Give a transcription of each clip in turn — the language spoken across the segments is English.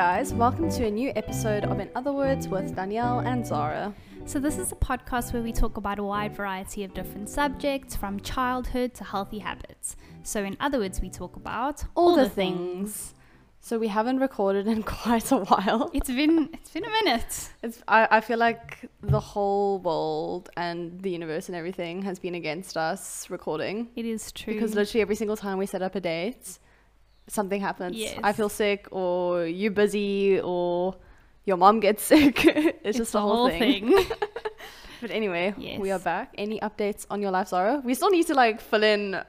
guys, welcome to a new episode of In Other Words with Danielle and Zara. So, this is a podcast where we talk about a wide variety of different subjects from childhood to healthy habits. So, in other words, we talk about All, the, things. So we haven't recorded in quite a while. It's been it's been a minute. It's I, I feel like the whole world and the universe and everything has been against us recording. It is true. Because literally every single time we set up a date, something happens. Yes. I feel sick or you're busy or your mom gets sick. it's, it's just the whole, thing. But anyway, we are back. Any updates on your life, Zara? We still need to like fill in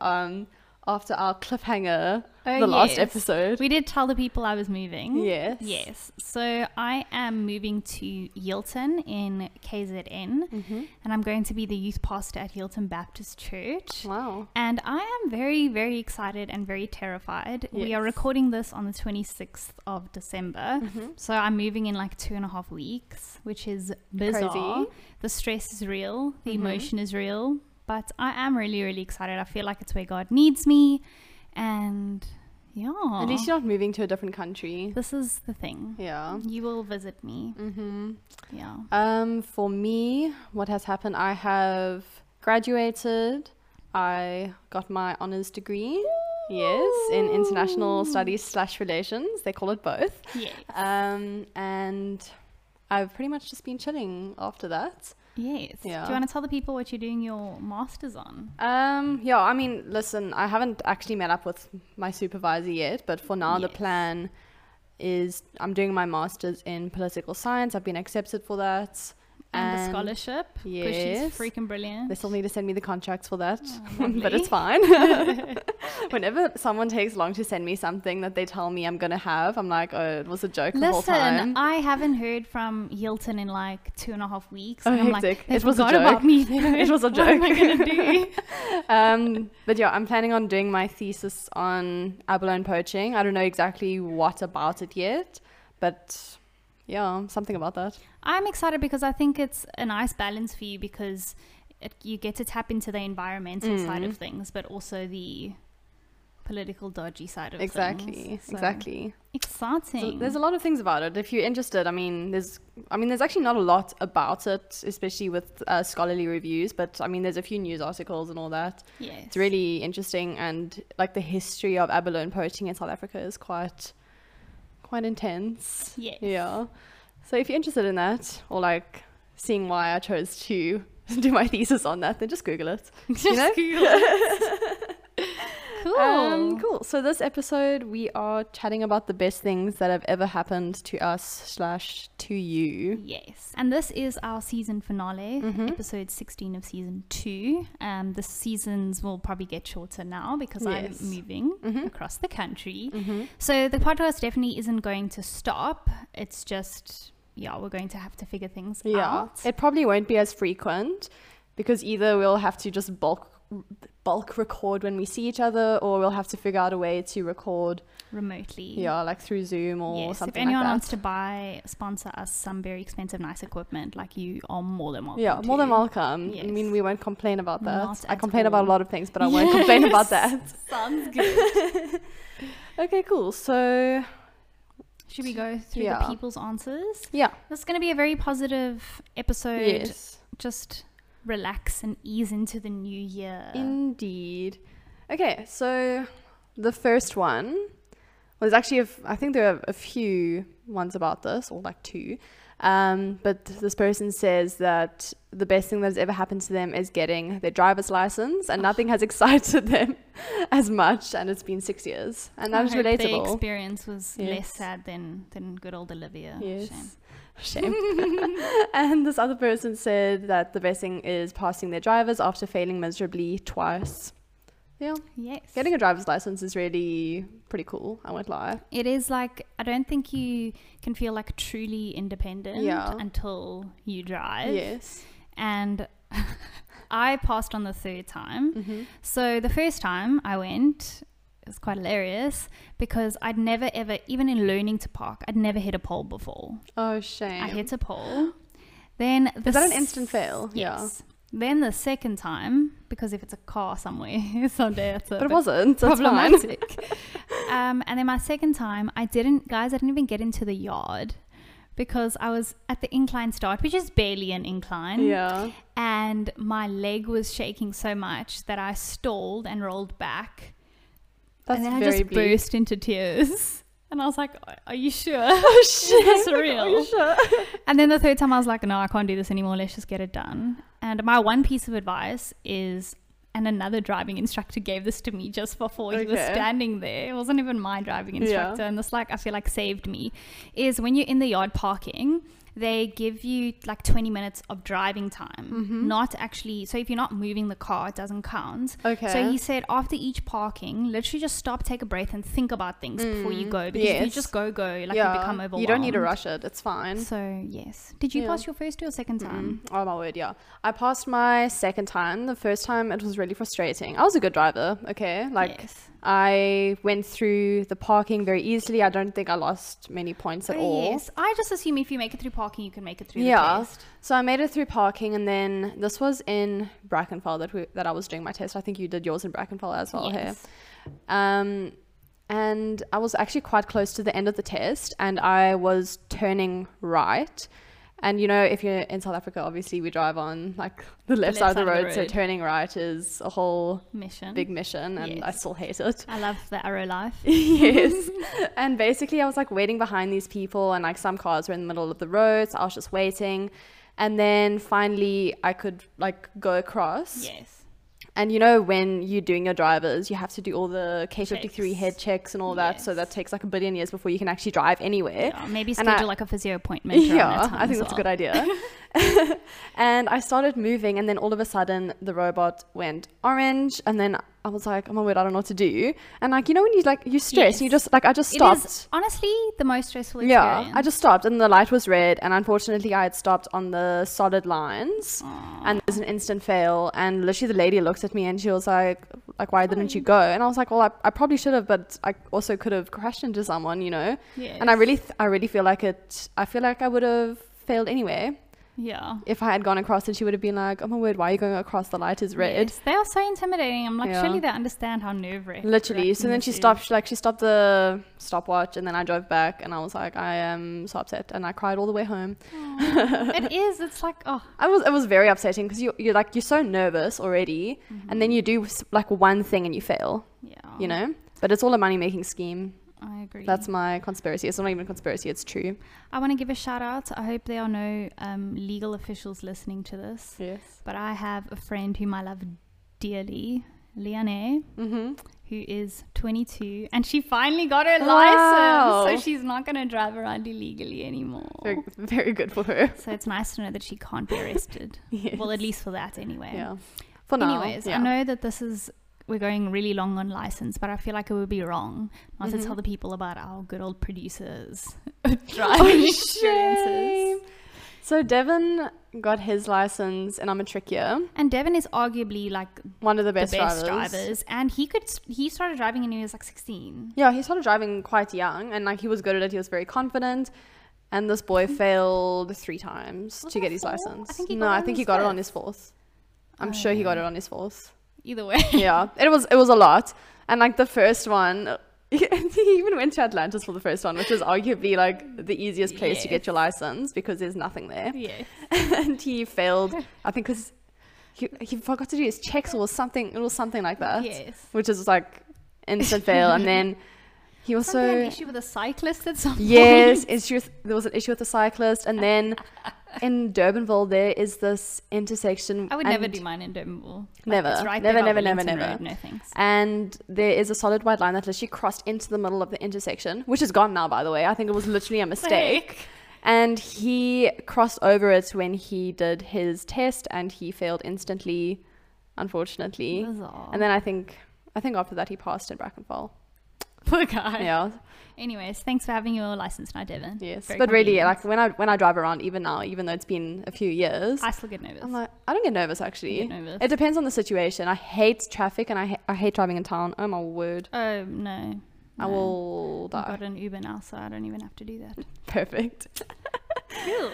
um after our cliffhanger Oh, the last yes. episode. we did tell the people I was moving. Yes. Yes. So I am moving to Hilton in KZN Mm-hmm. and I'm going to be the youth pastor at Hilton Baptist Church. Wow. And I am very, very excited and very terrified. We are recording this on the 26th of December. Mhm. So I'm moving in like two and a half weeks, which is bizarre. Crazy. The stress is real, the Mhm. emotion is real, but I am really, really excited. I feel like it's where God needs me. And yeah. At least you're not moving to a different country. this is the thing. Yeah. You will visit me. Mm-hmm. Yeah. Um, for me, what has happened? I have graduated. I got my honors degree. Yes, in international studies slash relations. They call it both. Yes. Um, and I've pretty much just been chilling after that. Yes. yeah. Do you want to tell the people what you're doing your master's on? Um, yeah, I mean, listen, I haven't actually met up with my supervisor yet, but for now, the plan is I'm doing my master's in political science. I've been accepted for that. And, the scholarship? Because yes. she's freaking brilliant. They still need to send me the contracts for that, Oh, but it's fine. Whenever someone takes long to send me something that they tell me I'm gonna have, I'm like, oh, it was a joke Listen, time. I haven't heard from Hilton in like two and a half weeks. Oh, and I'm like, It was a joke. me. It was a joke. What am I gonna do? um, but yeah, I'm planning on doing my thesis on abalone poaching. I don't know exactly what about it yet, but yeah, something about that. I'm excited because I think it's a nice balance for you because it, you get to tap into the environmental side Mm. of things, but also the political dodgy side of Exactly, things. So, exactly. So Exciting. there's a lot of things about it. If you're interested, I mean, there's, I mean, there's actually not a lot about it, especially with uh, scholarly reviews. But I mean, there's a few news articles and all that. yes. It's really interesting, and like the history of abalone poaching in South Africa is quite, quite intense. Yes. Yeah. So if you're interested in that, or like seeing why I chose to do my thesis on that, then just Google it. Just know? Google it. cool. Um, cool. So this episode, we are chatting about the best things that have ever happened to us slash to you. Yes. And this is our season finale, Mhm. episode 16 of season two. Um, the seasons will probably get shorter now because Yes. I'm moving Mhm. across the country. Mm-hmm. So the podcast definitely isn't going to stop. It's just, yeah, we're going to have to figure things Yeah. out. It probably won't be as frequent because either we'll have to just bulk bulk record when we see each other, or we'll have to figure out a way to record, remotely. yeah, like through Zoom or Yes, if something anyone like that. wants to buy, sponsor us some very expensive, nice equipment, like you are more than welcome. Yeah, more than to. welcome. I mean, we won't complain about that. Not I complain about a lot of things, but I won't complain about that. Sounds good. Okay, cool. So, Should we go through Yeah. the people's answers? yeah. This is going to be a very positive episode. Yes. Just relax and ease into the new year. Indeed. Okay, so the first one was actually, a f- I think there are a few ones about this, or like two. Um, but this person says that the best thing that's ever happened to them is getting their driver's license, and nothing has excited them as much, and it's been six years, and that I is hope The experience was less sad than than good old Olivia. Yes. Shame. Shame. and this other person said that the best thing is passing their drivers after failing miserably twice. Yeah. Yes. Getting a driver's license is really pretty cool, I won't lie. it is like I don't think you can feel like truly independent Yeah. until you drive. Yes. And I passed on the third time. Mm-hmm. So the first time I went, it was quite hilarious because I'd never ever, even in learning to park, I'd never hit a pole before. Oh, shame. I hit a pole. Then the is that an instant fail? Yes. Then the second time, because if it's a car somewhere, someday it's a But it wasn't. That's problematic. Um, and then my second time, I didn't, guys, I didn't even get into the yard because I was at the incline start, which is barely an incline. Yeah. And my leg was shaking so much that I stalled and rolled back. That's and then I just bleak. burst into tears. And I was like, Are you sure? Oh shit! Is this Are real? you sure? And then the third time I was like, no, I can't do this anymore. Let's just get it done. And my one piece of advice is, and another driving instructor gave this to me just before he was standing there. It wasn't even my driving instructor. And this, like, I feel like saved me. Is when you're in the yard parking, they give you like 20 minutes of driving time. Mm-hmm. Not actually, so if you're not moving the car, it doesn't count. Okay. So he said after each parking, literally just stop, take a breath, and think about things before you go. Because if you just go, go, like yeah. you become overwhelmed. You don't need to rush it. It's fine. So yes, did you Yeah. pass your first or second time? Mm. Oh my word, yeah. I passed my second time. The first time it was really frustrating. I was a good driver, okay? Like yes. I went through the parking very easily. I don't think I lost many points at Oh, all. Yes, I just assume if you make it through parking, you can make it through Yeah. the test. So I made it through parking, and then this was in Brackenfell that we, that I was doing my test. I think you did yours in Brackenfell as well. Here, yes. um, and I was actually quite close to the end of the test, and I was turning right. And you know, if you're in South Africa, obviously we drive on like the left, side of the road, so road. turning right is a whole Mission. big mission, and I still hate it. I love the arrow life. yes. and basically, I was like waiting behind these people, and like some cars were in the middle of the road, so I was just waiting. And then finally, I could like go across. Yes. And you know, when you're doing your drivers, you have to do all the K53 Checks. head checks and all that. So that takes like a billion years before you can actually drive anywhere. Yeah, maybe And I- schedule like a physio appointment. Yeah, I think that's a good idea. and I started moving, and then all of a sudden, the robot went orange, and then I was like, "Oh my word, I don't know what to do." And like, you know, when you like you stress, and you just like I just stopped. is honestly the most stressful experience. Yeah. I just stopped, and the light was red, and unfortunately, I had stopped on the solid lines, and there's an instant fail. And literally, the lady looked at me, and she was like, "Like, why didn't you oh. go?" And I was like, "Well, I, I probably should have, but I also could have crashed into someone, you know." yes. And I really, th- I really feel like it. I feel like I would have failed anyway yeah. if I had gone across, and she would have been like, "Oh my word, why are you going across? The light is red." Yes, They are so intimidating. I'm like, Yeah. surely they understand how nerve wracking. Literally. So then she stopped. She, like she stopped the stopwatch, and then I drove back, and I was like, I am so upset, and I cried all the way home. it is. It's like, oh, I was. It was very upsetting because you you're like you're so nervous already, and then mm-hmm. you do like one thing and you fail. yeah. You know. But it's all a money making scheme. I agree. That's my conspiracy. It's not even a conspiracy. It's true. I want to give a shout out. I hope there are no um, legal officials listening to this. Yes. But I have a friend whom I love dearly, Liane, Mm-hmm. who is 22, and she finally got her Wow. license, so she's not going to drive around illegally anymore. Very, very good for her. So it's nice to know that she can't be arrested. Yes. Well, at least for that anyway. Yeah. For now. Anyways, yeah. I know that this is we're going really long on license, but I feel like it would be wrong not to Mhm. tell the people about our good old producers Oh, driving shame. experiences. So Devon got his license in Amatricchia, And Devon is arguably like one of the best, the best drivers. drivers. and he could he started driving when he was like 16. Yeah, he started driving quite young, and like he was good at it. He was very confident. And this boy failed three times Was to get his? I license. think he no, got I think he got it on his fourth. I'm sure he got Oh. it on his fourth. Either way, yeah, it was it was a lot. And like the first one, he even went to Atlantis for the first one, which was arguably like the easiest place to get your license because there's nothing there. yeah. and he failed. I think because he, he forgot to do his checks or something. It was something like that, Yes. which is like instant fail. And then he there an also issue with a cyclist at some yes, point? there was an issue with the cyclist, and then in Durbanville there is this intersection. I would never do mine in Durbanville. Like, Never. right Never, never, never, never. Road. No thanks. And there is a solid white line that literally crossed into the middle of the intersection, which is gone now, by the way. I think it was literally a mistake. And he crossed over it when he did his test, and he failed instantly, unfortunately. Bizarre. And then I think, I think after that he passed in Brackenfell. Poor guy. Yeah, Anyways, thanks for having your license now, Devon. yes. Very but really, like when I when I drive around, even now, even though it's been a few years, I still get nervous. I'm like, I don't get nervous actually. get nervous. It depends on the situation. I hate traffic, and I ha- I hate driving in town. Oh my word, Oh no. I no. will I've die. got an Uber now, so I don't even have to do that. Perfect. Cool.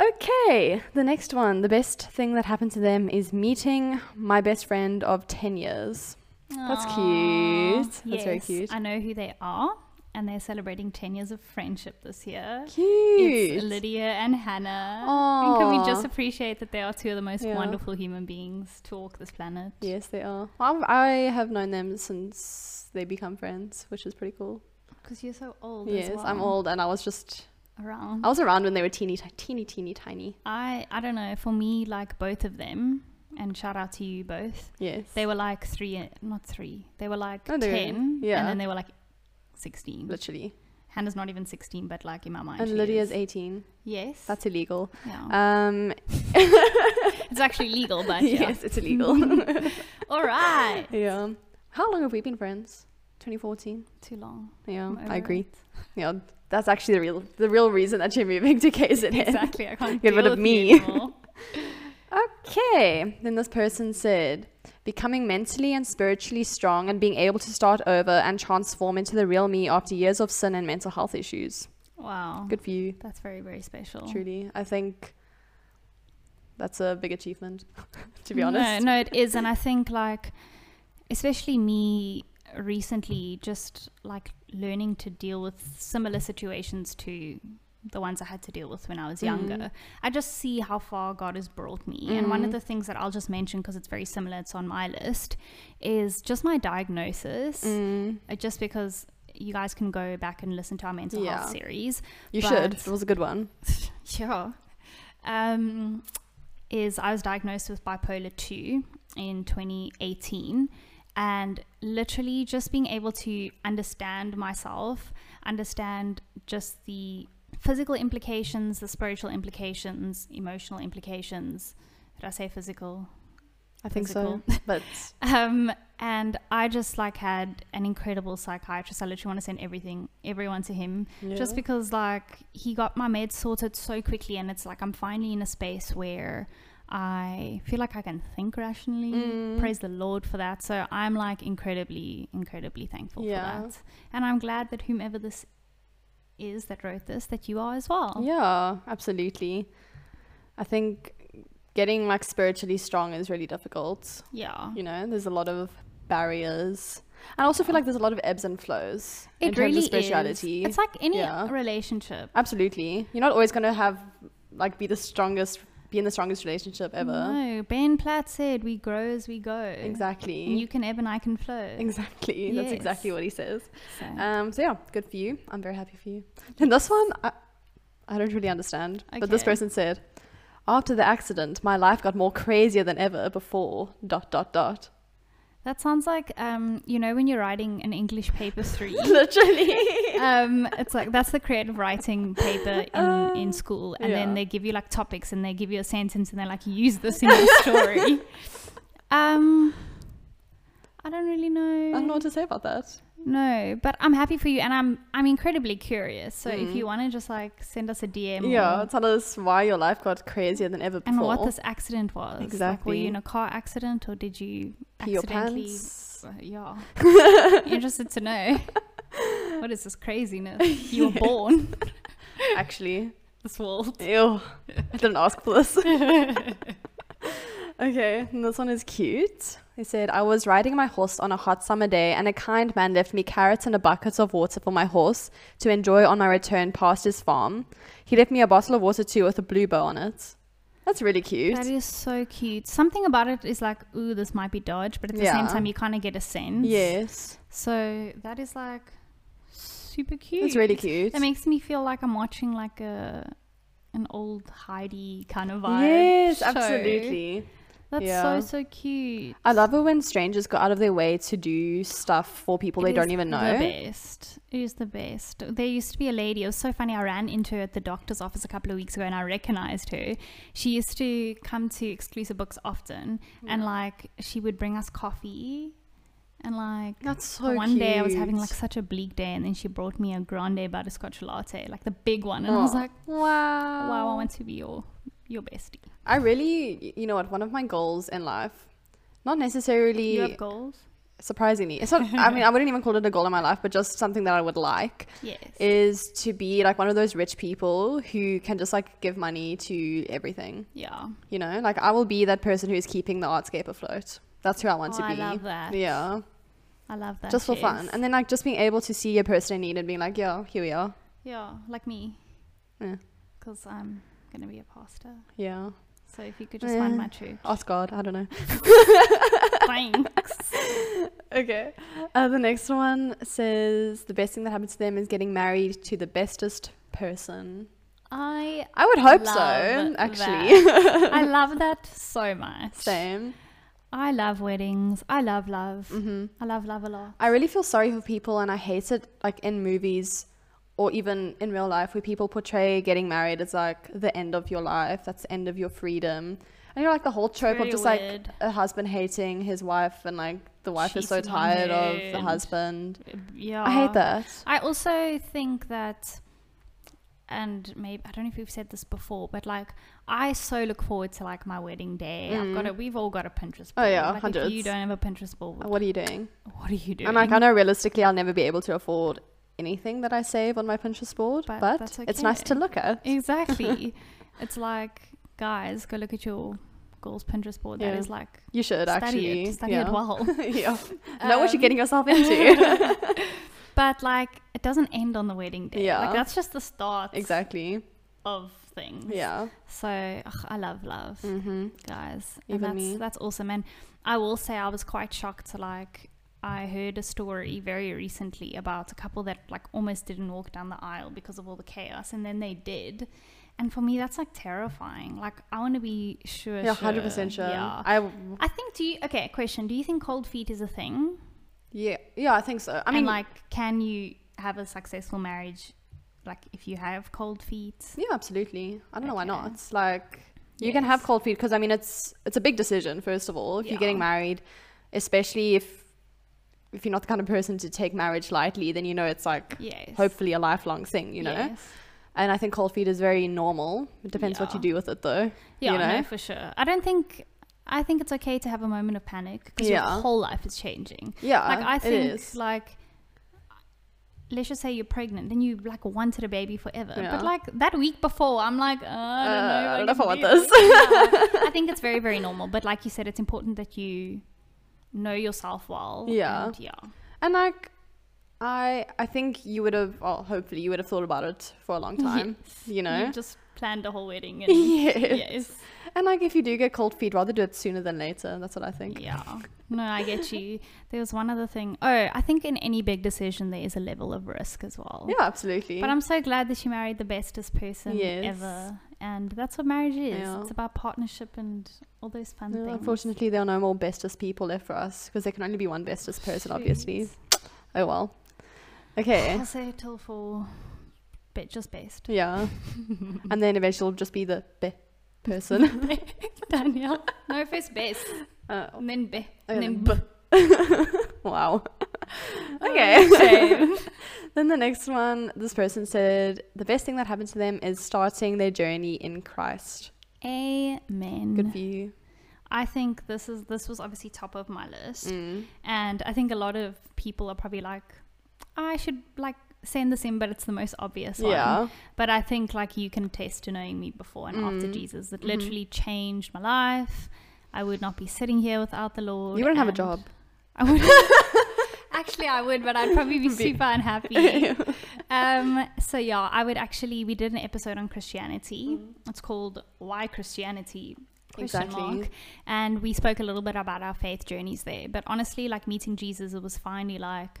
Okay, the next one. The best thing that happened to them is meeting my best friend of 10 years. That's cute. That's very cute. I know who they are, and they're celebrating 10 years of friendship this year. Cute. It's Lydia and Hannah. And can we just appreciate that they are two of the most Yeah. wonderful human beings to walk this planet? Yes, they are. Well, I have known them since they become friends, which is pretty cool. Because you're so old. yes, as well. I'm old, and I was just Around. I was around when they were teeny, ti- teeny, teeny, tiny. I I don't know. For me, like both of them, and shout out to you both. Yes, They were like three, not three. They were like ten, yeah. and then they were like sixteen. literally. Hannah's not even sixteen, but like in my mind, And Lydia's is. 18. Yes, That's illegal. yeah. Um, it's actually legal, but yeah. yes, it's illegal. All right. yeah. How long have we been friends? 2014. Too long. Yeah, I agree. it. Yeah, that's actually the real the real reason that you're moving to KZN. Exactly. I can't Get rid of me. Okay. Then this person said, becoming mentally and spiritually strong and being able to start over and transform into the real me after years of sin and mental health issues. wow. Good for you, That's very very special. truly. I think that's a big achievement, to be No, honest. no, it is, and I think like, especially me recently, just like learning to deal with similar situations to the ones I had to deal with when I was younger. Mm. I just see how far God has brought me, and one of Mm. the things that I'll just mention because it's very similar, it's on my list, is just my diagnosis. Mm, Uh, Just because you guys can go back and listen to our mental health series. you should. It was a good one. Sure. Um, is I was diagnosed with bipolar 2 in 2018. And literally just being able to understand myself, understand just the physical implications, the spiritual implications, emotional implications. Did I say physical? I think so. But Um, and I just like had an incredible psychiatrist. I literally want to send everything, everyone to him just because like he got my meds sorted so quickly and it's like i'm finally in a space where i feel like i can think rationally Mm. praise the lord for that so i'm like incredibly incredibly thankful Yeah. for that and i'm glad that whomever this is that wrote this that you are as well Yeah, absolutely. I think getting like spiritually strong is really difficult. yeah You know, there's a lot of barriers. And I also feel like there's a lot of ebbs and flows in it terms really of spirituality. is it's like any Yeah. relationship Absolutely. You're not always going to have like be the strongest be in the strongest relationship ever. no ben platt said we grow as we go Exactly. and you can ebb and i can flow exactly. That's exactly what he says. so. Um so yeah, good for you. I'm very happy for you. And this one I, I don't really understand. But this person said, after the accident, my life got more crazier than ever before. Dot dot dot. That sounds like um, you know when you're writing an English paper three. Literally. um, it's like that's the creative writing paper in, in school, and yeah. then they give you like topics, and they give you a sentence, and they're like, use this in your story. um, I don't really know. I don't know what to say about that. No, but I'm happy for you, and I'm I'm incredibly curious. So if Mm. you want to just like send us a DM, Yeah, tell us why your life got crazier than ever before. and what this accident was. Like, were Exactly. you in a car accident, or did you Pee your accidentally? pants. Uh, yeah. Interested to know. What is this craziness? You were born Actually, this world. ew. I didn't ask for this. okay, and this one is cute. He said, I was riding my horse on a hot summer day, and a kind man left me carrots and a bucket of water for my horse to enjoy on my return past his farm. He left me a bottle of water too with a blue bow on it. That's really cute. That is so cute. Something about it is like, ooh, this might be Dodge, but at the same time, you kind of get a sense. yes, So that is like super cute. it's really cute. It makes me feel like I'm watching like a an old Heidi kind of vibe. yes, show. absolutely. That's Yeah. so so cute. I love it when strangers go out of their way to do stuff for people they don't is even The know. best. It is the best. There used to be a lady. It was so funny. I ran into her at the doctor's office a couple of weeks ago, and I recognized her. She used to come to exclusive books often, and like she would bring us coffee, and like. That's so one day I was having like such a bleak day, and then she brought me a grande butterscotch latte, like the big one, and I was Oh. like, wow. "Wow, I want to be your your bestie." I really, you know what, one of my goals in life, not necessarily You have goals? surprisingly, it's not, I mean, I wouldn't even call it a goal in my life, but just something that I would like Yes. is to be like one of those rich people who can just like give money to everything, yeah. you know? Like I will be that person who's keeping the artscape afloat. That's who I want Oh, to be. I love that. Yeah. I love that. just for fun. And then like just being able to see a person in need and being like, yeah, here we are. yeah, like me. Yeah. Because I'm gonna be a pastor. Yeah. So if you could just find my church, Ask God. I don't know. thanks. Okay. Uh, the next one says the best thing that happened to them is getting married to the bestest person. I I would hope so, actually. I love that so much. Same. I love weddings. I love love. hmm I love love a lot. I really feel sorry for people, and I hate it, like in movies or even in real life, where people portray getting married as like the end of your life. That's the end of your freedom. And you're like the whole trope of just like a husband hating his wife, and like the wife is so tired of the husband. Yeah. I hate that. I also think that, and maybe I don't know if we've said this before, but like I so look forward to like my wedding day. I've got Mm. a, we've all got a Pinterest board. Oh, yeah, like, If hundreds. you don't have a Pinterest board, What are you doing? what are you doing? And like I know realistically I'll never be able to afford anything that I save on my Pinterest board, But but, that's it's nice to look at. exactly. it's like guys, go look at your girls' Pinterest board. That Yeah. is like You should study actually. it, study yeah. it well. yeah. know what you're Um, getting yourself into. But like it doesn't end on the wedding day. Yeah. Like that's just the start exactly. of things. Yeah. So ugh, I love love. Mm-hmm. guys. And Even that's me. that's awesome. And I will say I was quite shocked to like I heard a story very recently about a couple that like almost didn't walk down the aisle because of all the chaos and then they did. And for me that's like terrifying. Like I want to be sure Yeah, hundred percent sure. Yeah. I I think do you okay, question. Do you think cold feet is a thing? yeah yeah I think so. I mean like can you have a successful marriage like if you have cold feet? yeah absolutely. I don't know why Okay. not. Like you can have cold feet because I mean it's it's a big decision first of all if you're getting married, especially if if you're not the kind of person to take marriage lightly, then you know it's like Yes. hopefully a lifelong thing, you know. Yes. And I think cold feet is very normal. It depends what you do with it though. Yeah, you know? no, for sure. I don't think. I think it's okay to have a moment of panic because Yeah. your whole life is changing. Yeah, like I think, like, let's just say you're pregnant, then you like wanted a baby forever. Yeah. But like that week before, I'm like, uh, I don't know. Uh, I don't know if I want this. Yeah. I think it's very, very normal. But like you said, it's important that you know yourself well. Yeah. and yeah. And like, I I think you would have, well, hopefully you would have thought about it for a long time. Yes. You know. You just planned a whole wedding. And yes. yes. And like, if you do get cold feet, rather do it sooner than later. That's what I think. Yeah. No, I get you. There was one other thing. Oh, I think in any big decision there is a level of risk as well. Yeah, absolutely. But I'm so glad that you married the bestest person Yes. ever. And that's what marriage is. Yeah. It's about partnership and all those fun things. unfortunately, there are no more bestest people left for us because there can only be one bestest person, obviously. Oh well. Okay. I'll settle for be- just best. Yeah. and then eventually it'll just be the be person. Danielle. No, first best. Uh, And then be. and And then then b. wow. Oh, Okay. then the next one, this person said the best thing that happened to them is starting their journey in Christ. Amen. Good for you. I think this is this was obviously top of my list. Mm. And I think a lot of people are probably like, I should like send this in, but it's the most obvious one. Yeah. But I think like you can attest to knowing me before and after Mm. Jesus. It Mhm. literally changed my life. I would not be sitting here without the Lord. You wouldn't have a job. I would. Actually, I would, but I'd probably be super unhappy. um, so yeah, I would actually. We did an episode on Christianity. It's called "Why Christianity." Question Exactly. mark. And we spoke a little bit about our faith journeys there. But honestly, like meeting Jesus, it was finally like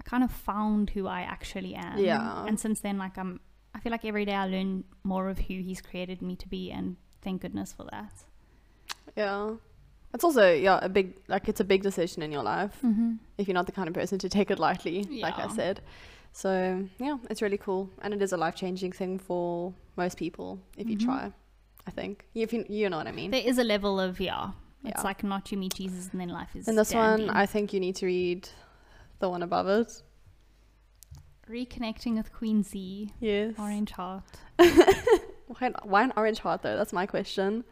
I kind of found who I actually am. Yeah. And since then, like I'm, I feel like every day I learn more of who He's created me to be, and thank goodness for that. Yeah. It's also yeah a big like it's a big decision in your life Mm-hmm. if you're not the kind of person to take it lightly, like I said. So yeah, it's really cool, and it is a life changing thing for most people if you Mhm. try. I think if you you know what I mean. There is a level of yeah. It's Yeah. like not you meet Jesus and then life is. And this dandy. one, I think you need to read the one above it. reconnecting with Queen Z, Yes. Orange Heart. Why, why an orange heart though? That's my question.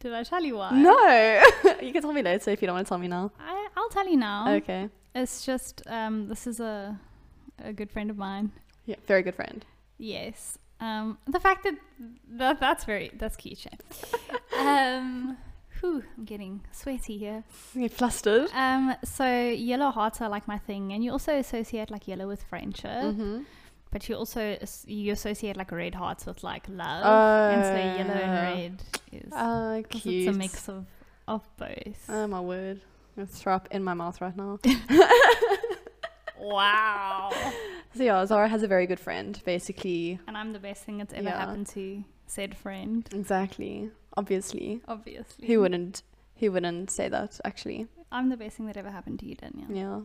Did I tell you why? No, you can tell me later if you don't want to tell me now. I, I'll tell you now. Okay. It's just um, this is a a good friend of mine. Yeah, very good friend. Yes. Um, the fact that, that that's very that's cute. Um, Whew, I'm getting sweaty here. You get flustered. Um, so yellow hearts are like my thing, and you also associate like yellow with friendship, Mm-hmm. But you also you associate like red hearts with like love, Oh, and so yellow and red is Ah, cute. it's a mix of of both. Oh my word. I'm up in my mouth right now. wow. so yeah, Zara has a very good friend, basically. And I'm the best thing that's ever Yeah. happened to said friend, Exactly. Obviously. obviously. Who wouldn't who wouldn't say that actually? I'm the best thing that ever happened to you, Danielle. Yeah.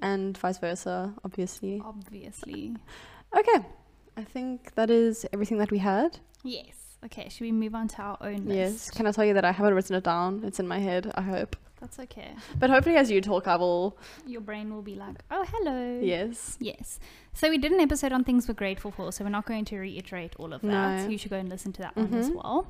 And vice versa, obviously. Obviously. Okay. I think that is everything that we had. Yes. Okay, should we move on to our own list? Yes. Can I tell you that I haven't written it down? It's in my head, I hope. That's okay. But hopefully as you talk I will Your brain will be like, oh, hello. Yes. Yes. So we did an episode on things we're grateful for, so we're not going to reiterate all of that. No. You should go and listen to that one as Mhm. well.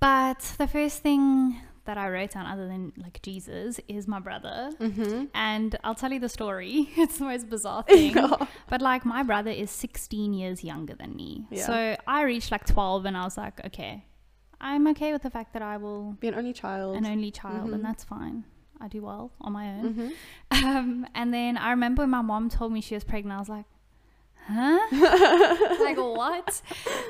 But the first thing that I wrote down, other than like Jesus, is my brother. Mm-hmm. And I'll tell you the story. It's the most bizarre thing. yeah. But like my brother is 16 years younger than me. Yeah. So I reached like 12 and I was like, okay, I'm okay with the fact that I will Be an only child. an only child Mhm. and that's fine. I do well on my own. hmm Um, and then I remember when my mom told me she was pregnant, I was like, huh? like, what?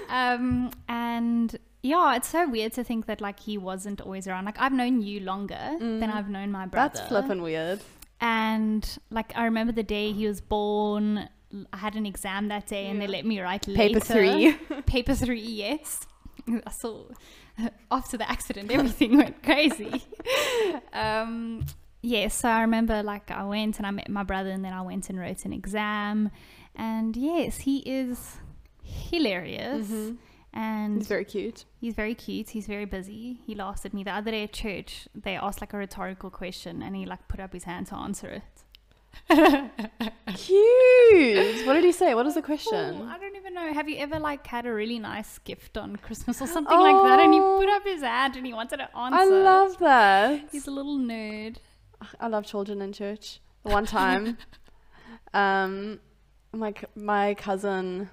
Um, and yeah, it's so weird to think that like he wasn't always around. Like, I've known you longer than Mm. I've known my brother. That's flippin' weird. And like, I remember the day he was born. I had an exam that day, and they let me write Paper later. three. Paper three, yes. I saw after the accident, everything went crazy. um, yes, so I remember like I went and I met my brother, and then I went and wrote an exam. And yes, he is hilarious. Mhm. And It's very cute. He's very cute. He's very busy. He laughed at me the other day at church. They asked like a rhetorical question, and he like put up his hand to answer it. Cute. What did he say? What is the Oh, question? I don't even know. Have you ever like had a really nice gift on Christmas or something like that? And he Oh. put up his hand and he wanted to answer. I love that. He's a little nerd. I love children in church. The one time, um, my my cousin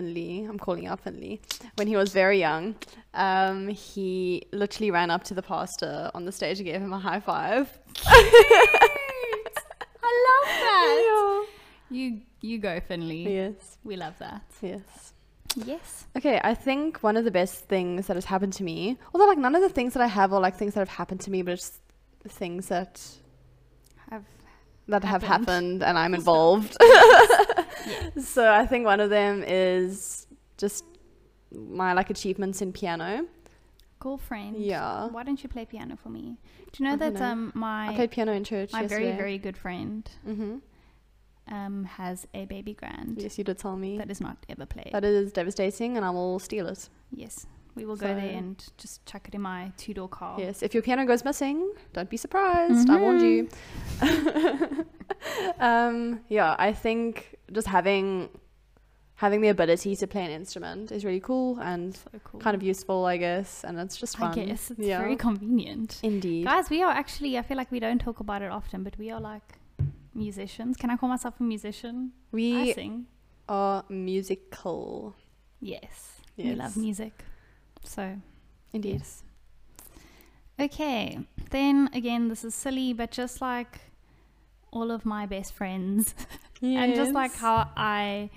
Finley, I'm calling out Finley, when he was very young, um, he literally ran up to the pastor on the stage and gave him a high five. I love that. You you go, Finley. Yes, We love that. yes. Yes. Okay, I think one of the best things that has happened to me, although like none of the things that I have are like things that have happened to me, but it's things that Have that have Happened. happened and I'm involved. So I think one of them is just my like achievements in piano. cool friend. Yeah. Why don't you play piano for me? Do you know I that know. um I my played piano in church my yesterday. very very good friend hmm um has a baby grand Yes, you did tell me. that is not ever played. that is devastating and I will steal it. yes. We will go there and just chuck it in my two door car. Yes, if your piano goes missing, don't be surprised. I warned you. um, yeah, I think just having having the ability to play an instrument is really cool and So cool. kind of useful, I guess, and it's just fun. I guess it's yeah. very convenient. Indeed. Guys, we are actually I feel like we don't talk about it often, but we are like musicians. Can I call myself a musician? I we sing. are musical. Yes. Yes. We love music. So Indeed. Yes. Okay. Then again, this is silly, but just like all of my best friends, and just like how I,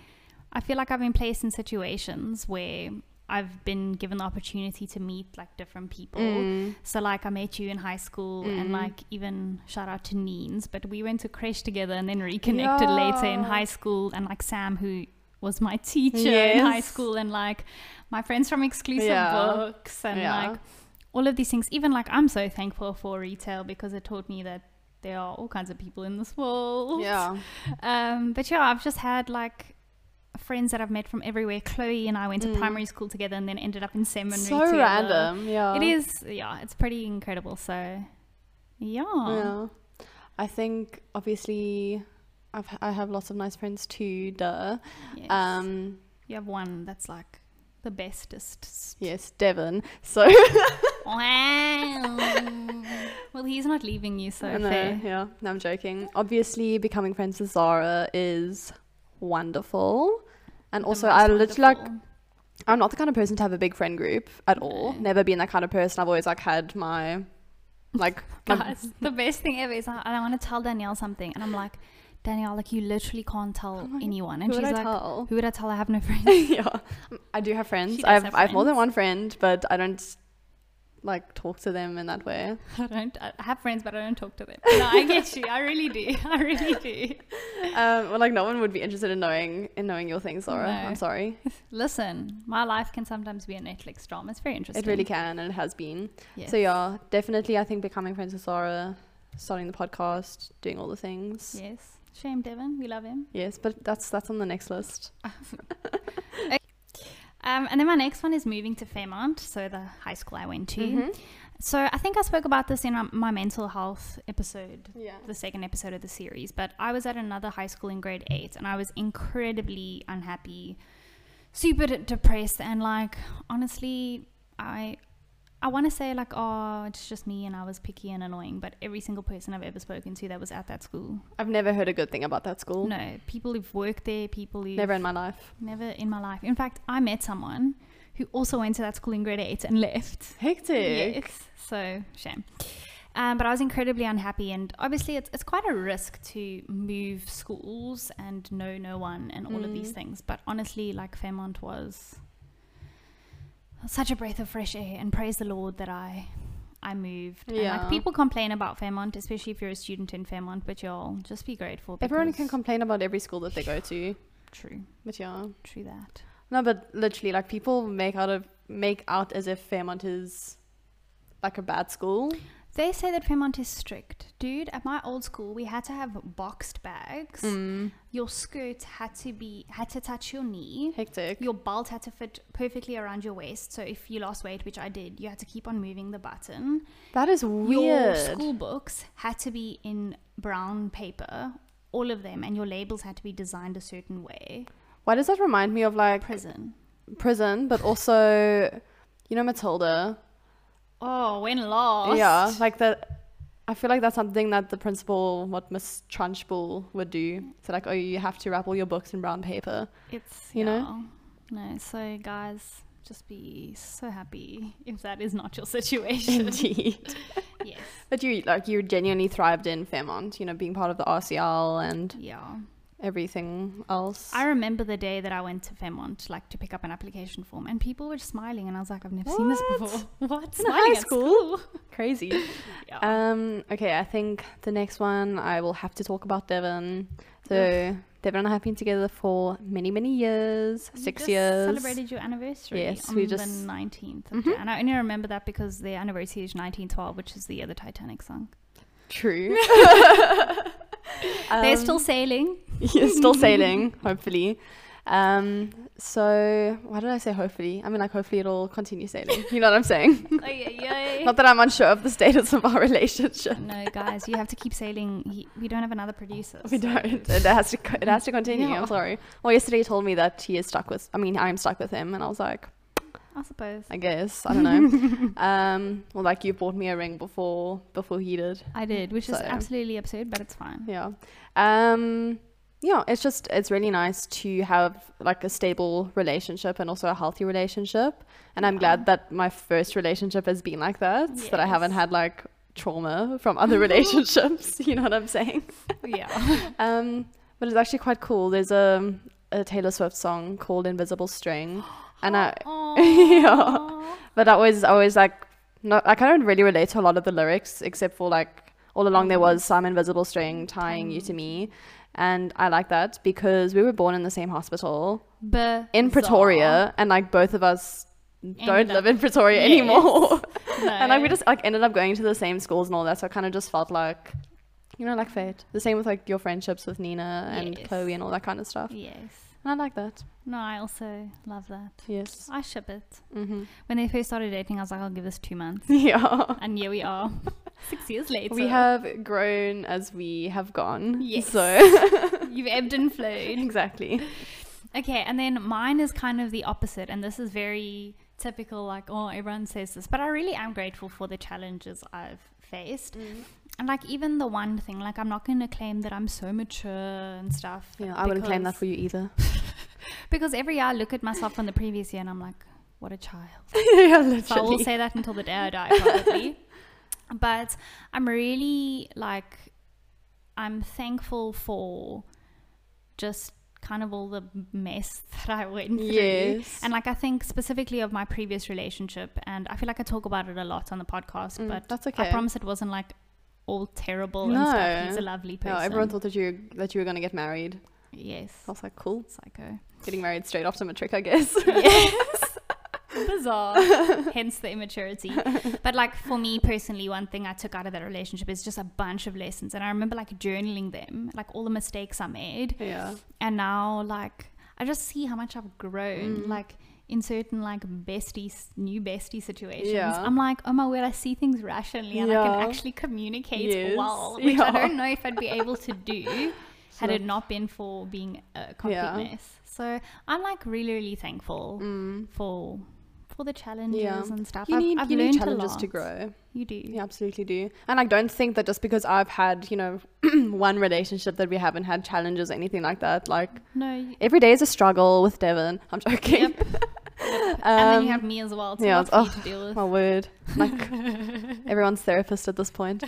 I feel like I've been placed in situations where I've been given the opportunity to meet like different people. Mm. So like I met you in high school, and Mm. like even shout out to Neens, but we went to crash together and then reconnected later in high school, and like Sam who was my teacher in high school, and like my friends from exclusive Yeah. books, and Yeah. like all of these things. Even like I'm so thankful for retail because it taught me that there are all kinds of people in this world. Yeah. Um, but yeah, I've just had like friends that I've met from everywhere. Chloe and I went to Mm. primary school together and then ended up in seminary So together. random. Yeah. It is, yeah, it's pretty incredible. So, yeah. Yeah. I think obviously I've I have lots of nice friends too, duh. Yes. Um you have one that's like the bestest. yes, Devon. So Wow. well, he's not leaving you, so no, yeah, no, I'm joking. Obviously becoming friends with Zara is wonderful. And also I literally like. I'm not the kind of person to have a big friend group at all. No. Never been that kind of person. I've always like had my like Guys, the best thing ever is I, I want to tell Danielle something, and I'm like, Danielle, like you literally can't tell Oh anyone, and who she's would I like, tell? who would I tell? I have no friends. yeah, I do have friends. I have, have I have more than one friend, but I don't like talk to them in that way. I don't. I have friends, but I don't talk to them. No, I get you. I really do. I really do. Um, well, like no one would be interested in knowing in knowing your things, Laura. No. I'm sorry. Listen, my life can sometimes be a Netflix drama. It's very interesting. It really can, and it has been. Yes. So yeah, definitely. I think becoming friends with Zara, starting the podcast, doing all the things. Yes. Shame, Devon. We love him. Yes, but that's that's on the next list. Um, and then my next one is moving to Fairmont, so the high school I went to. Mhm. So I think I spoke about this in um, my mental health episode, Yeah. the second episode of the series. But I was at another high school in grade eight, and I was incredibly unhappy, super depressed, and like honestly, I. I want to say like, oh, it's just me and I was picky and annoying, but every single person I've ever spoken to that was at that school, I've never heard a good thing about that school. no, people who've worked there, people who Never in my life. Never in my life. In fact, I met someone who also went to that school in grade eight and left. Hectic. Yes. So shame. Um, but I was incredibly unhappy, and obviously, it's it's quite a risk to move schools and know no one and all of these Mm. things. But honestly, like Fairmont was such a breath of fresh air, and praise the Lord that I I moved. And Yeah. like people complain about Fairmont, especially if you're a student in Fairmont, but y'all just be grateful. Everyone can complain about every school that they go to, True, but yeah. true that. No, but literally, like people make out of make out as if Fairmont is like a bad school. They say that Fairmont is strict. Dude, at my old school, we had to have boxed bags. Mm. Your skirt had to be had to touch your knee. Hectic. Your belt had to fit perfectly around your waist. So if you lost weight, which I did, you had to keep on moving the button. That is Your weird. school books had to be in brown paper, all of them, and your labels had to be designed a certain way. Why does that remind me of like Prison. prison, but also, you know, Matilda? Oh, when lost. Yeah, like that. I feel like that's something that the principal, what Miss Trunchbull would do. So like, oh, you have to wrap all your books in brown paper. It's You know? No, so guys, just be so happy if that is not your situation. Indeed. yes. But you like you genuinely thrived in Fairmont. You know, being part of the RCL and Yeah. Everything else. I remember the day that I went to Fairmont, like to pick up an application form, and people were smiling, and I was like, I've never seen this before. What? In Smiling high at school? Crazy. Yeah. Um. Okay. I think the next one I will have to talk about Devon. So Devon and I have been together for many, many years. You six years. Celebrated your anniversary Yes, on we the just- 19th of Mhm. Jan. I only remember that because their anniversary is 1912, which is the year the Titanic sunk. True. They're Um, still sailing. yeah, still sailing, hopefully. Um, so why did I say hopefully? I mean, like, hopefully it'll continue sailing. You know what I'm saying? Ay, ay, ay. Not that I'm unsure of the status of our relationship. No, guys, you have to keep sailing. We don't have another producer. We so- don't. It has to. It has to continue. Yeah. I'm sorry. Well, yesterday he told me that he is stuck with. I mean, I'm stuck with him, and I was like, I suppose. I guess I don't know. um, well, like you bought me a ring before before he did. I did, which is absolutely absurd, but it's fine. Yeah. Um, yeah, it's just it's really nice to have like a stable relationship and also a healthy relationship. And I'm Yeah. glad that my first relationship has been like that. That I haven't had like trauma from other relationships. you know what I'm saying? Yeah. Um, but it's actually quite cool. There's a a Taylor Swift song called Invisible String, and I Aw. but I always I always like not I can't really relate to a lot of the lyrics except for like all along there was mm. some invisible string tying you to me. Mm. And I like that because we were born in the same hospital in Pretoria and like both of us don't Ended live up- in Pretoria Yes. anymore. No. and like we just like ended up going to the same schools and all that. So I kind of just felt like you know, like fate. The same with like your friendships with Nina and Yes. Chloe and all that kind of stuff. Yes. And I like that. No, I also love that. Yes. I ship it. hmm When they first started dating, I was like, I'll give this two months. Yeah. And here we are, six years later. We have grown as we have gone. Yes. So You've ebbed and flowed. exactly. Okay, and then mine is kind of the opposite, and this is very typical. Like, oh, everyone says this, but I really am grateful for the challenges I've faced, and like even the one thing, like I'm not going to claim that I'm so mature and stuff. Yeah, I wouldn't claim that for you either. because every year I look at myself from the previous year and I'm like, what a child. yeah, So I will say that until the day I die, probably. but I'm really like, I'm thankful for just kind of all the mess that I went through. Yes. And like, I think specifically of my previous relationship, and I feel like I talk about it a lot on the podcast, Mm, but that's okay. I promise it wasn't like all terrible and stuff. He's No. a lovely person. Yeah, everyone thought that you that you were gonna get married. yes. I was like, cool. Psycho. Getting married straight after matric, I guess. yes. Bizarre. Hence the immaturity. But like for me personally, one thing I took out of that relationship is just a bunch of lessons. And I remember like journaling them, like all the mistakes I made. yeah. And now like I just see how much I've grown. Mm. Like in certain like bestie new bestie situations. Yeah. I'm like, oh my word, I see things rationally and I can actually communicate Yes. well. Which I don't know if I'd be able to do had it not been for being a complete Yeah. mess. So I'm like really, really thankful Mm. for for the challenges Yeah. and stuff. You I've, need I've you need challenges to grow. You do. You absolutely do. And I don't think that just because I've had, you know, one relationship that we haven't had challenges or anything like that. Like No. Every day is a struggle with Devon. I'm joking. Yep. and then you Um, have me as well. Yeah, yeah, it's- for to deal with. My word. Like everyone's therapist at this point.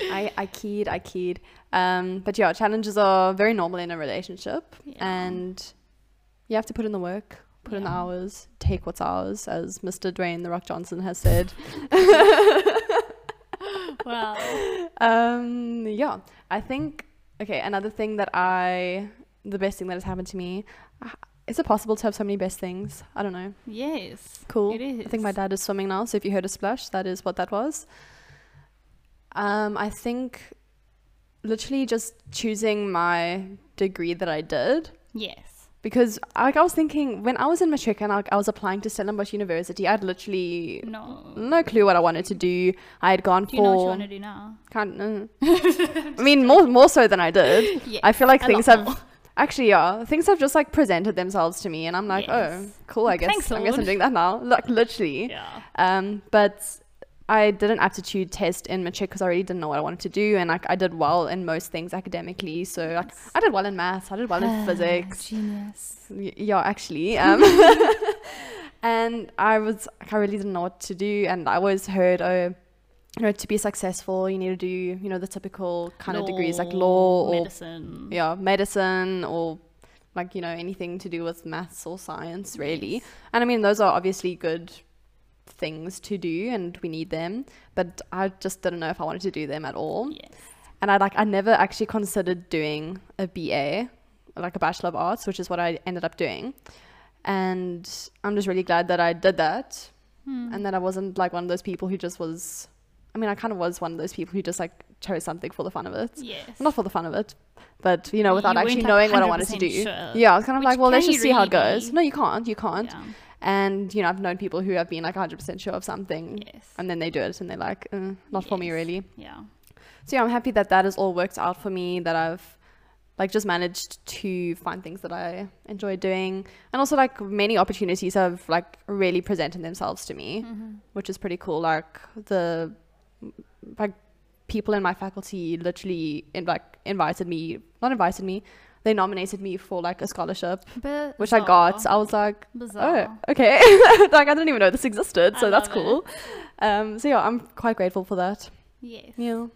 I, I keyed, I keyed. Um, but yeah, challenges are very normal in a relationship. Yeah. And you have to put in the work, put in the hours, take what's ours, as Mr. Dwayne The Rock Johnson has said. wow. um, yeah, I think, okay, another thing that I, the best thing that has happened to me, uh, is it possible to have so many best things? I don't know. Yes. Cool. It is. I think my dad is swimming now, so if you heard a splash, that is what that was. Um, I think literally just choosing my degree that I did Yes. Because like I was thinking when I was in matric and like, I was applying to Stellenbosch University, I had literally No. no clue what I wanted to do. I had gone Do you know what you for want to do now? can't. Uh, I mean, more more so than I did. Yeah. I feel like things have more. actually yeah things have just like presented themselves to me, and I'm like, oh, cool. I guess Thanks, I guess I'm doing that now. Like literally. Yeah. Um, but I did an aptitude test in matric because I really didn't know what I wanted to do, and like I did well in most things academically. So like I did well in maths, I did well in physics. Genius. Y- Yeah, actually. Um, and I was like, I really didn't know what to do, and I always heard, oh, you know, to be successful, you need to do, you know, the typical kind of degrees like law or medicine. yeah, medicine or like you know anything to do with maths or science, really. Yes. And I mean, those are obviously good things to do, and we need them. But I just didn't know if I wanted to do them at all. Yes. And I like I never actually considered doing a BA, like a Bachelor of Arts, which is what I ended up doing. And I'm just really glad that I did that, Hmm. and that I wasn't like one of those people who just was. I mean, I kind of was one of those people who just like chose something for the fun of it. Yes. Not for the fun of it, but you know, without weren't, actually knowing what I wanted to do. sure. Yeah, I was kind of Which like, well, let's just you see how it goes. be? No, you can't. You can't. Yeah. And you know, I've known people who have been like 100% sure of something, Yes. and then they do it, and they're like, uh, not for me, really. Yeah. So yeah, I'm happy that that has all worked out for me. That I've like just managed to find things that I enjoy doing, and also like many opportunities have like really presented themselves to me, Mm-hmm. which is pretty cool. Like the like people in my faculty literally in, like invited me, not invited me, they nominated me for like a scholarship, But which I got. I was like, Bizarre. oh, okay, like I didn't even know this existed, so that's cool. Um, so yeah, I'm quite grateful for that. Yes. Yeah,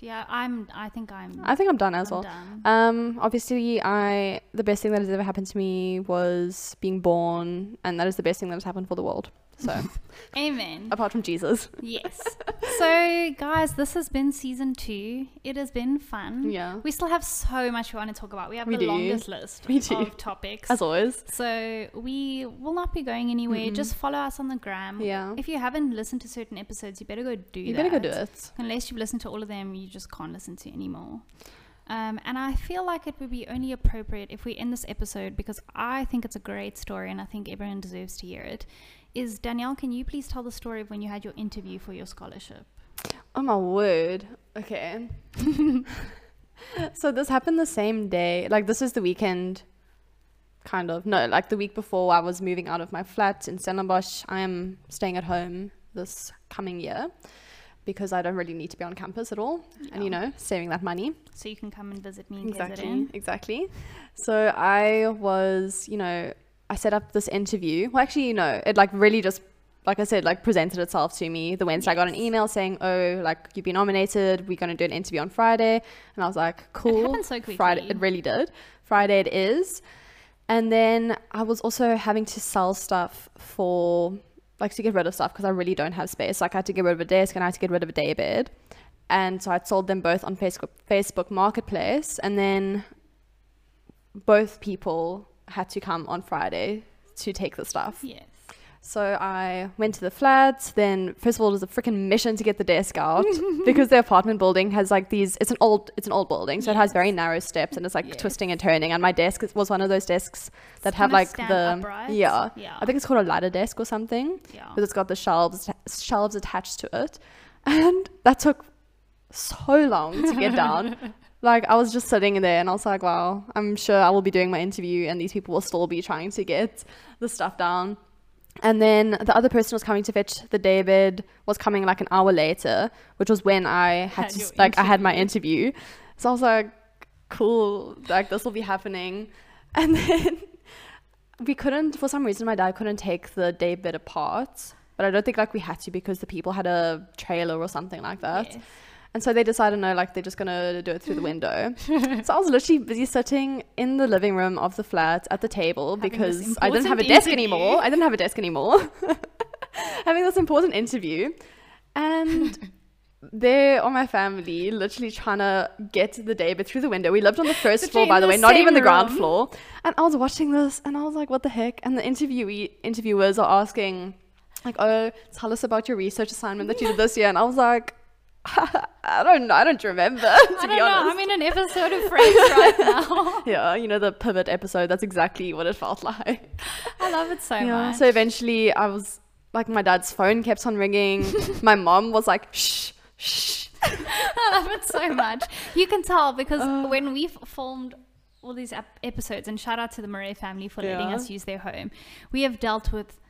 Yeah. I'm. I think I'm. I think I'm done as I'm well. done. Um, obviously, I the best thing that has ever happened to me was being born, and that is the best thing that has happened for the world. So, Amen. apart from Jesus, yes. So, guys, this has been season two. It has been fun. yeah, We still have so much we want to talk about. We have We the do. longest list We do. of topics. as always. So we will not be going anywhere. Mm-mm. Just follow us on the gram. Yeah, If you haven't listened to certain episodes, you better go do you that. better go do it. Unless you've listened to all of them, you just can't listen to anymore. Um, and I feel like it would be only appropriate if we end this episode because I think it's a great story and I think everyone deserves to hear it. Is Danielle, can you please tell the story of when you had your interview for your scholarship? Oh my word. Okay. so this happened the same day. Like this is the weekend. Kind of. No, like the week before I was moving out of my flat in Stellenbosch. I am staying at home this coming year. because I don't really need to be on campus at all, and you know, saving that money. So you can come and visit me Exactly, exactly. So I was, you know, I set up this interview. Well, actually, you know, it like really just, like I said, like presented itself to me. The Wednesday, I got an email saying, "Oh, like you've been nominated. We're gonna do an interview on Friday," and I was like, "Cool." happened so quickly. Friday, it really did. Friday it is, and then I was also having to sell stuff for, like, to get rid of stuff because I really don't have space. Like, I had to get rid of a desk and I had to get rid of a day bed, and so I sold them both on Facebook Facebook Marketplace, and then both people had to come on Friday to take the stuff. Yes. So I went to the flats. Then first of all, it was a freaking mission to get the desk out because the apartment building has like these. It's an old. It's an old building, so it has very narrow steps and it's like Yes. twisting and turning. And my desk was one of those desks that It's have like the upright. yeah. Yeah. I think it's called a ladder desk or something Yeah. because it's got the shelves shelves attached to it, and that took so long to get down. Like I was just sitting in there and I was like, wow, I'm sure I will be doing my interview and these people will still be trying to get the stuff down. And then the other person was coming to fetch the day bed was coming like an hour later, which was when I had, Had to like I had my interview. So I was like, cool, like this will be happening. And then we couldn't for some reason my dad couldn't take the day bed apart. But I don't think like we had to because the people had a trailer or something like that. Yes. And so they decided, no, like they're just gonna do it through the window. so I was literally busy sitting in the living room of the flat at the table Having because I didn't have a desk interview. anymore. I didn't have a desk anymore. Having this important interview. And there are my family literally trying to get the day bed through the window. We lived on the first floor, by the the way, not even the ground room. floor. And I was watching this and I was like, what the heck? And the interviewee interviewers are asking, like, oh, tell us about your research assignment that you did this year. And I was like, I don't know. I don't remember, to I be don't know. honest. I'm in an episode of Friends right now. yeah, you know, the pivot episode, that's exactly what it felt like. I love it so yeah. much. So eventually I was like, my dad's phone kept on ringing. my mom was like, shh, shh. I love it so much. You can tell because uh. when we filmed all these ep- episodes, and shout out to the Murray family for letting us use their home, we have dealt with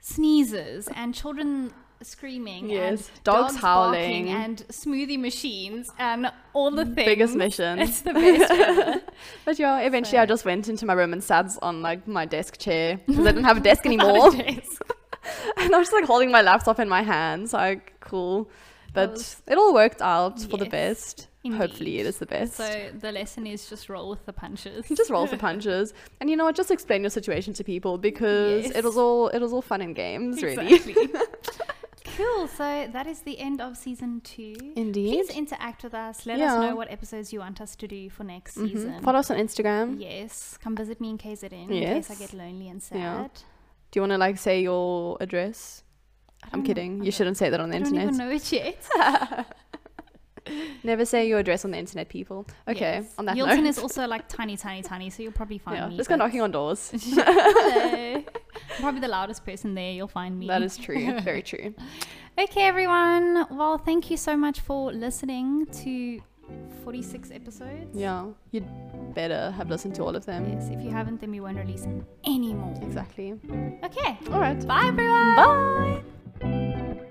sneezes and children screaming, Yes, and dogs barking, howling. and smoothie machines, and all the things. Biggest mission. It's the best. But yeah, eventually I just went into my room and sat on like my desk chair because I didn't have a desk anymore. a desk. and I was just like holding my laptop in my hands, like cool. But was- it all worked out for the Yes, best. Hopefully, it is the best. So the lesson is just roll with the punches. Just roll with the punches, and you know what? Just explain your situation to people because it was all it was all fun and games, really. Cool. So that is the end of season two. Indeed. Please interact with us. Let us know what episodes you want us to do for next Mhm. season. Follow us on Instagram. Yes, come visit me in KZN in case I get lonely and sad. Yeah. Do you want to like say your address? I I'm don't know. kidding. I You shouldn't say that on the I don't internet. even know it yet. Never say your address on the internet, people. Okay. Yes. On that Hilton note, is also like tiny, tiny, tiny, so you'll probably find yeah, me. just go knocking on doors. Hello. I'm probably the loudest person there. You'll find me. that is true. Very true. Okay, everyone. Well, thank you so much for listening to 46 episodes. Yeah, you'd better have listened to all of them. Yes, if you haven't, then we won't release any more. Exactly. Okay. All right. Bye, everyone. Bye.